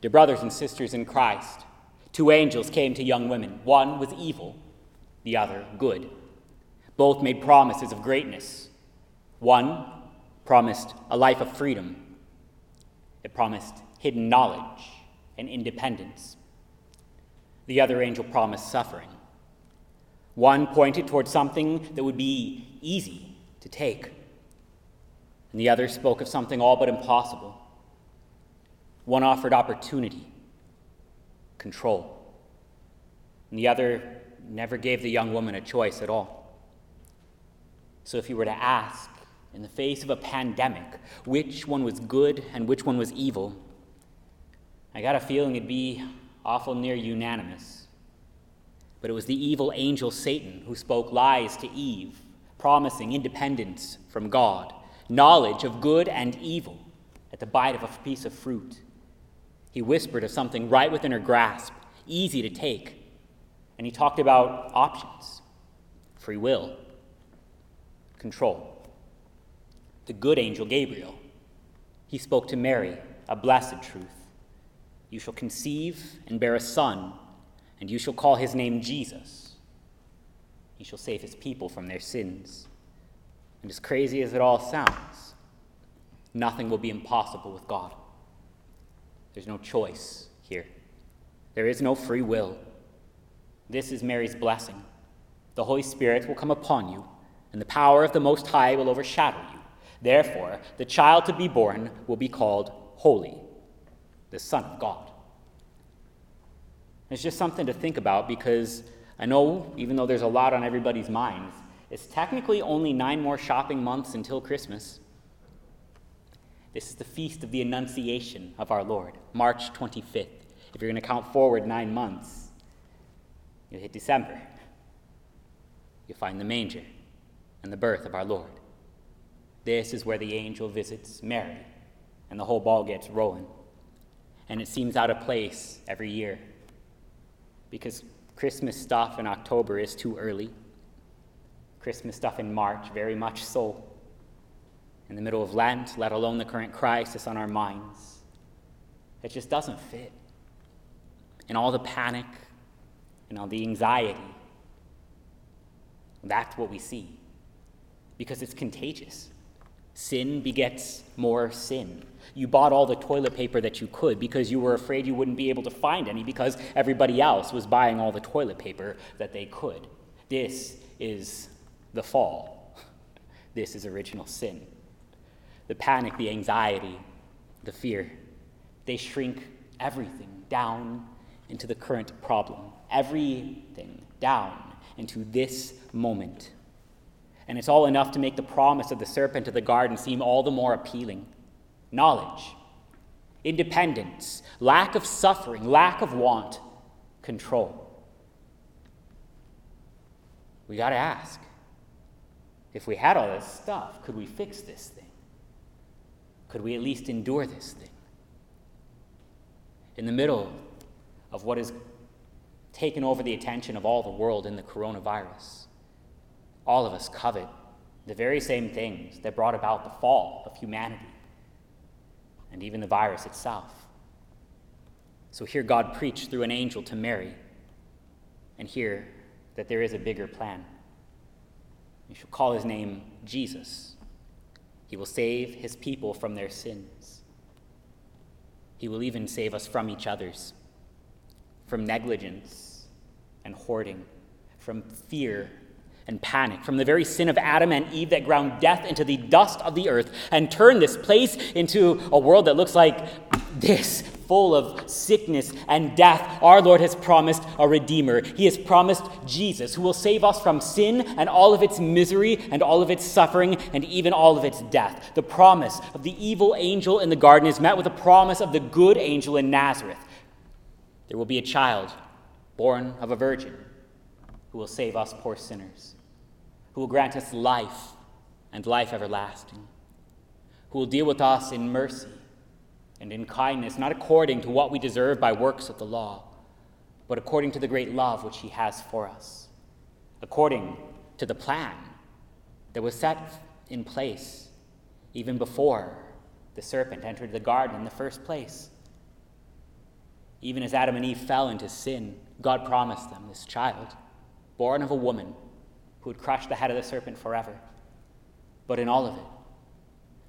Dear brothers and sisters in Christ, two angels came to young women. One was evil, the other good. Both made promises of greatness. One promised a life of freedom, it promised hidden knowledge and independence. The other angel promised suffering. One pointed towards something that would be easy to take, and the other spoke of something all but impossible. One offered opportunity, control, and the other never gave the young woman a choice at all. So if you were to ask, in the face of a pandemic, which one was good and which one was evil, I got a feeling it'd be awful near unanimous. But it was the evil angel Satan who spoke lies to Eve, promising independence from God, knowledge of good and evil at the bite of a piece of fruit. He whispered of something right within her grasp, easy to take, and he talked about options, free will, control. The good angel Gabriel, he spoke to Mary a blessed truth you shall conceive and bear a son, and you shall call his name Jesus. He shall save his people from their sins. And as crazy as it all sounds, nothing will be impossible with God. There's no choice here, there is no free will. This is Mary's blessing. The Holy Spirit will come upon you, and the power of the Most High will overshadow you. Therefore, the child to be born will be called Holy the Son of God. It's just something to think about because I know, even though there's a lot on everybody's minds, it's technically only nine more shopping months until Christmas. This is the feast of the Annunciation of our Lord, March 25th. If you're going to count forward nine months, you hit December. You find the manger and the birth of our Lord. This is where the angel visits Mary, and the whole ball gets rolling and it seems out of place every year because Christmas stuff in October is too early. Christmas stuff in March, very much so. In the middle of Lent, let alone the current crisis on our minds, it just doesn't fit. And all the panic and all the anxiety, that's what we see because it's contagious. Sin begets more sin. You bought all the toilet paper that you could because you were afraid you wouldn't be able to find any because everybody else was buying all the toilet paper that they could. This is the fall. This is original sin. The panic, the anxiety, the fear, they shrink everything down into the current problem, everything down into this moment. And it's all enough to make the promise of the serpent of the garden seem all the more appealing knowledge, independence, lack of suffering, lack of want, control. We got to ask if we had all this stuff, could we fix this thing? Could we at least endure this thing? In the middle of what has taken over the attention of all the world in the coronavirus, all of us covet the very same things that brought about the fall of humanity and even the virus itself. So hear God preach through an angel to Mary, and hear that there is a bigger plan. You shall call his name Jesus. He will save his people from their sins. He will even save us from each other's, from negligence and hoarding, from fear and panic from the very sin of Adam and Eve that ground death into the dust of the earth and turned this place into a world that looks like this, full of sickness and death. Our Lord has promised a Redeemer. He has promised Jesus, who will save us from sin and all of its misery and all of its suffering and even all of its death. The promise of the evil angel in the garden is met with the promise of the good angel in Nazareth. There will be a child born of a virgin who will save us poor sinners who will grant us life and life everlasting, who will deal with us in mercy and in kindness, not according to what we deserve by works of the law, but according to the great love which He has for us, according to the plan that was set in place even before the serpent entered the garden in the first place. Even as Adam and Eve fell into sin, God promised them this child, born of a woman, who would crush the head of the serpent forever. But in all of it,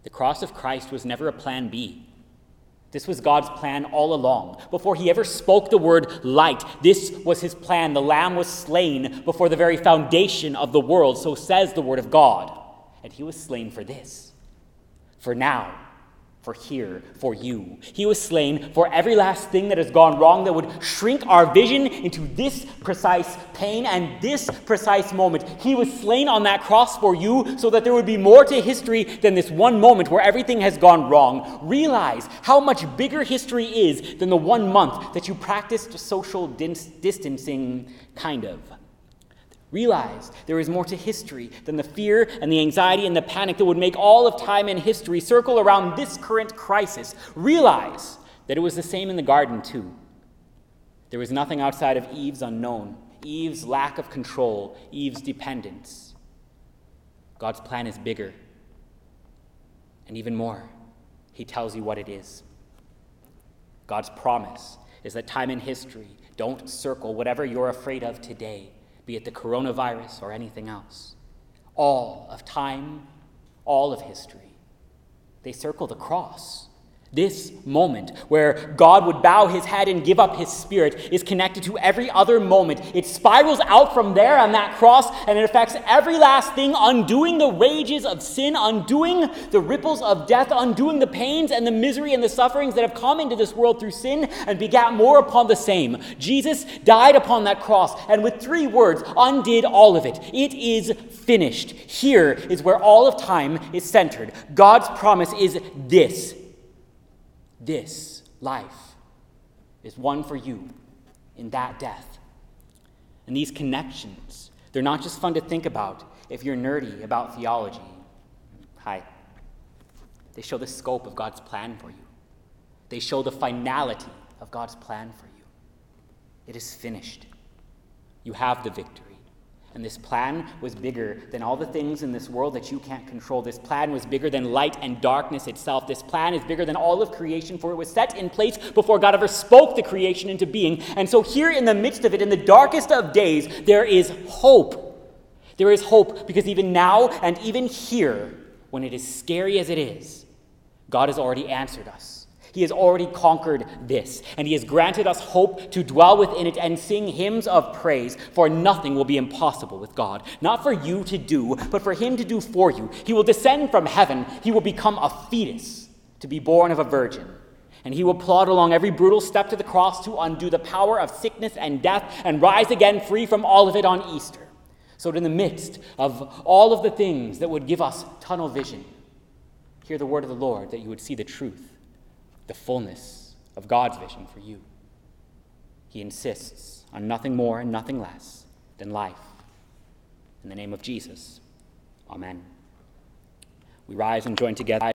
the cross of Christ was never a plan B. This was God's plan all along. Before he ever spoke the word light, this was his plan. The Lamb was slain before the very foundation of the world, so says the word of God. And he was slain for this. For now, for here, for you. He was slain for every last thing that has gone wrong that would shrink our vision into this precise pain and this precise moment. He was slain on that cross for you so that there would be more to history than this one moment where everything has gone wrong. Realize how much bigger history is than the one month that you practiced social distancing, kind of. Realize there is more to history than the fear and the anxiety and the panic that would make all of time and history circle around this current crisis. Realize that it was the same in the garden, too. There was nothing outside of Eve's unknown, Eve's lack of control, Eve's dependence. God's plan is bigger. And even more, He tells you what it is. God's promise is that time and history don't circle whatever you're afraid of today be it the coronavirus or anything else. All of time, all of history, they circle the cross. This moment where God would bow his head and give up his spirit is connected to every other moment. It spirals out from there on that cross and it affects every last thing, undoing the rages of sin, undoing the ripples of death, undoing the pains and the misery and the sufferings that have come into this world through sin and begat more upon the same. Jesus died upon that cross and with three words undid all of it. It is finished. Here is where all of time is centered. God's promise is this this life is won for you in that death. And these connections, they're not just fun to think about if you're nerdy about theology. Hi. They show the scope of God's plan for you, they show the finality of God's plan for you. It is finished. You have the victory. And this plan was bigger than all the things in this world that you can't control. This plan was bigger than light and darkness itself. This plan is bigger than all of creation, for it was set in place before God ever spoke the creation into being. And so, here in the midst of it, in the darkest of days, there is hope. There is hope because even now and even here, when it is scary as it is, God has already answered us. He has already conquered this, and He has granted us hope to dwell within it and sing hymns of praise, for nothing will be impossible with God. Not for you to do, but for Him to do for you. He will descend from heaven, He will become a fetus to be born of a virgin. And he will plod along every brutal step to the cross to undo the power of sickness and death and rise again free from all of it on Easter. So, in the midst of all of the things that would give us tunnel vision, hear the word of the Lord that you would see the truth the fullness of God's vision for you. He insists on nothing more and nothing less than life. In the name of Jesus, amen. We rise and join together.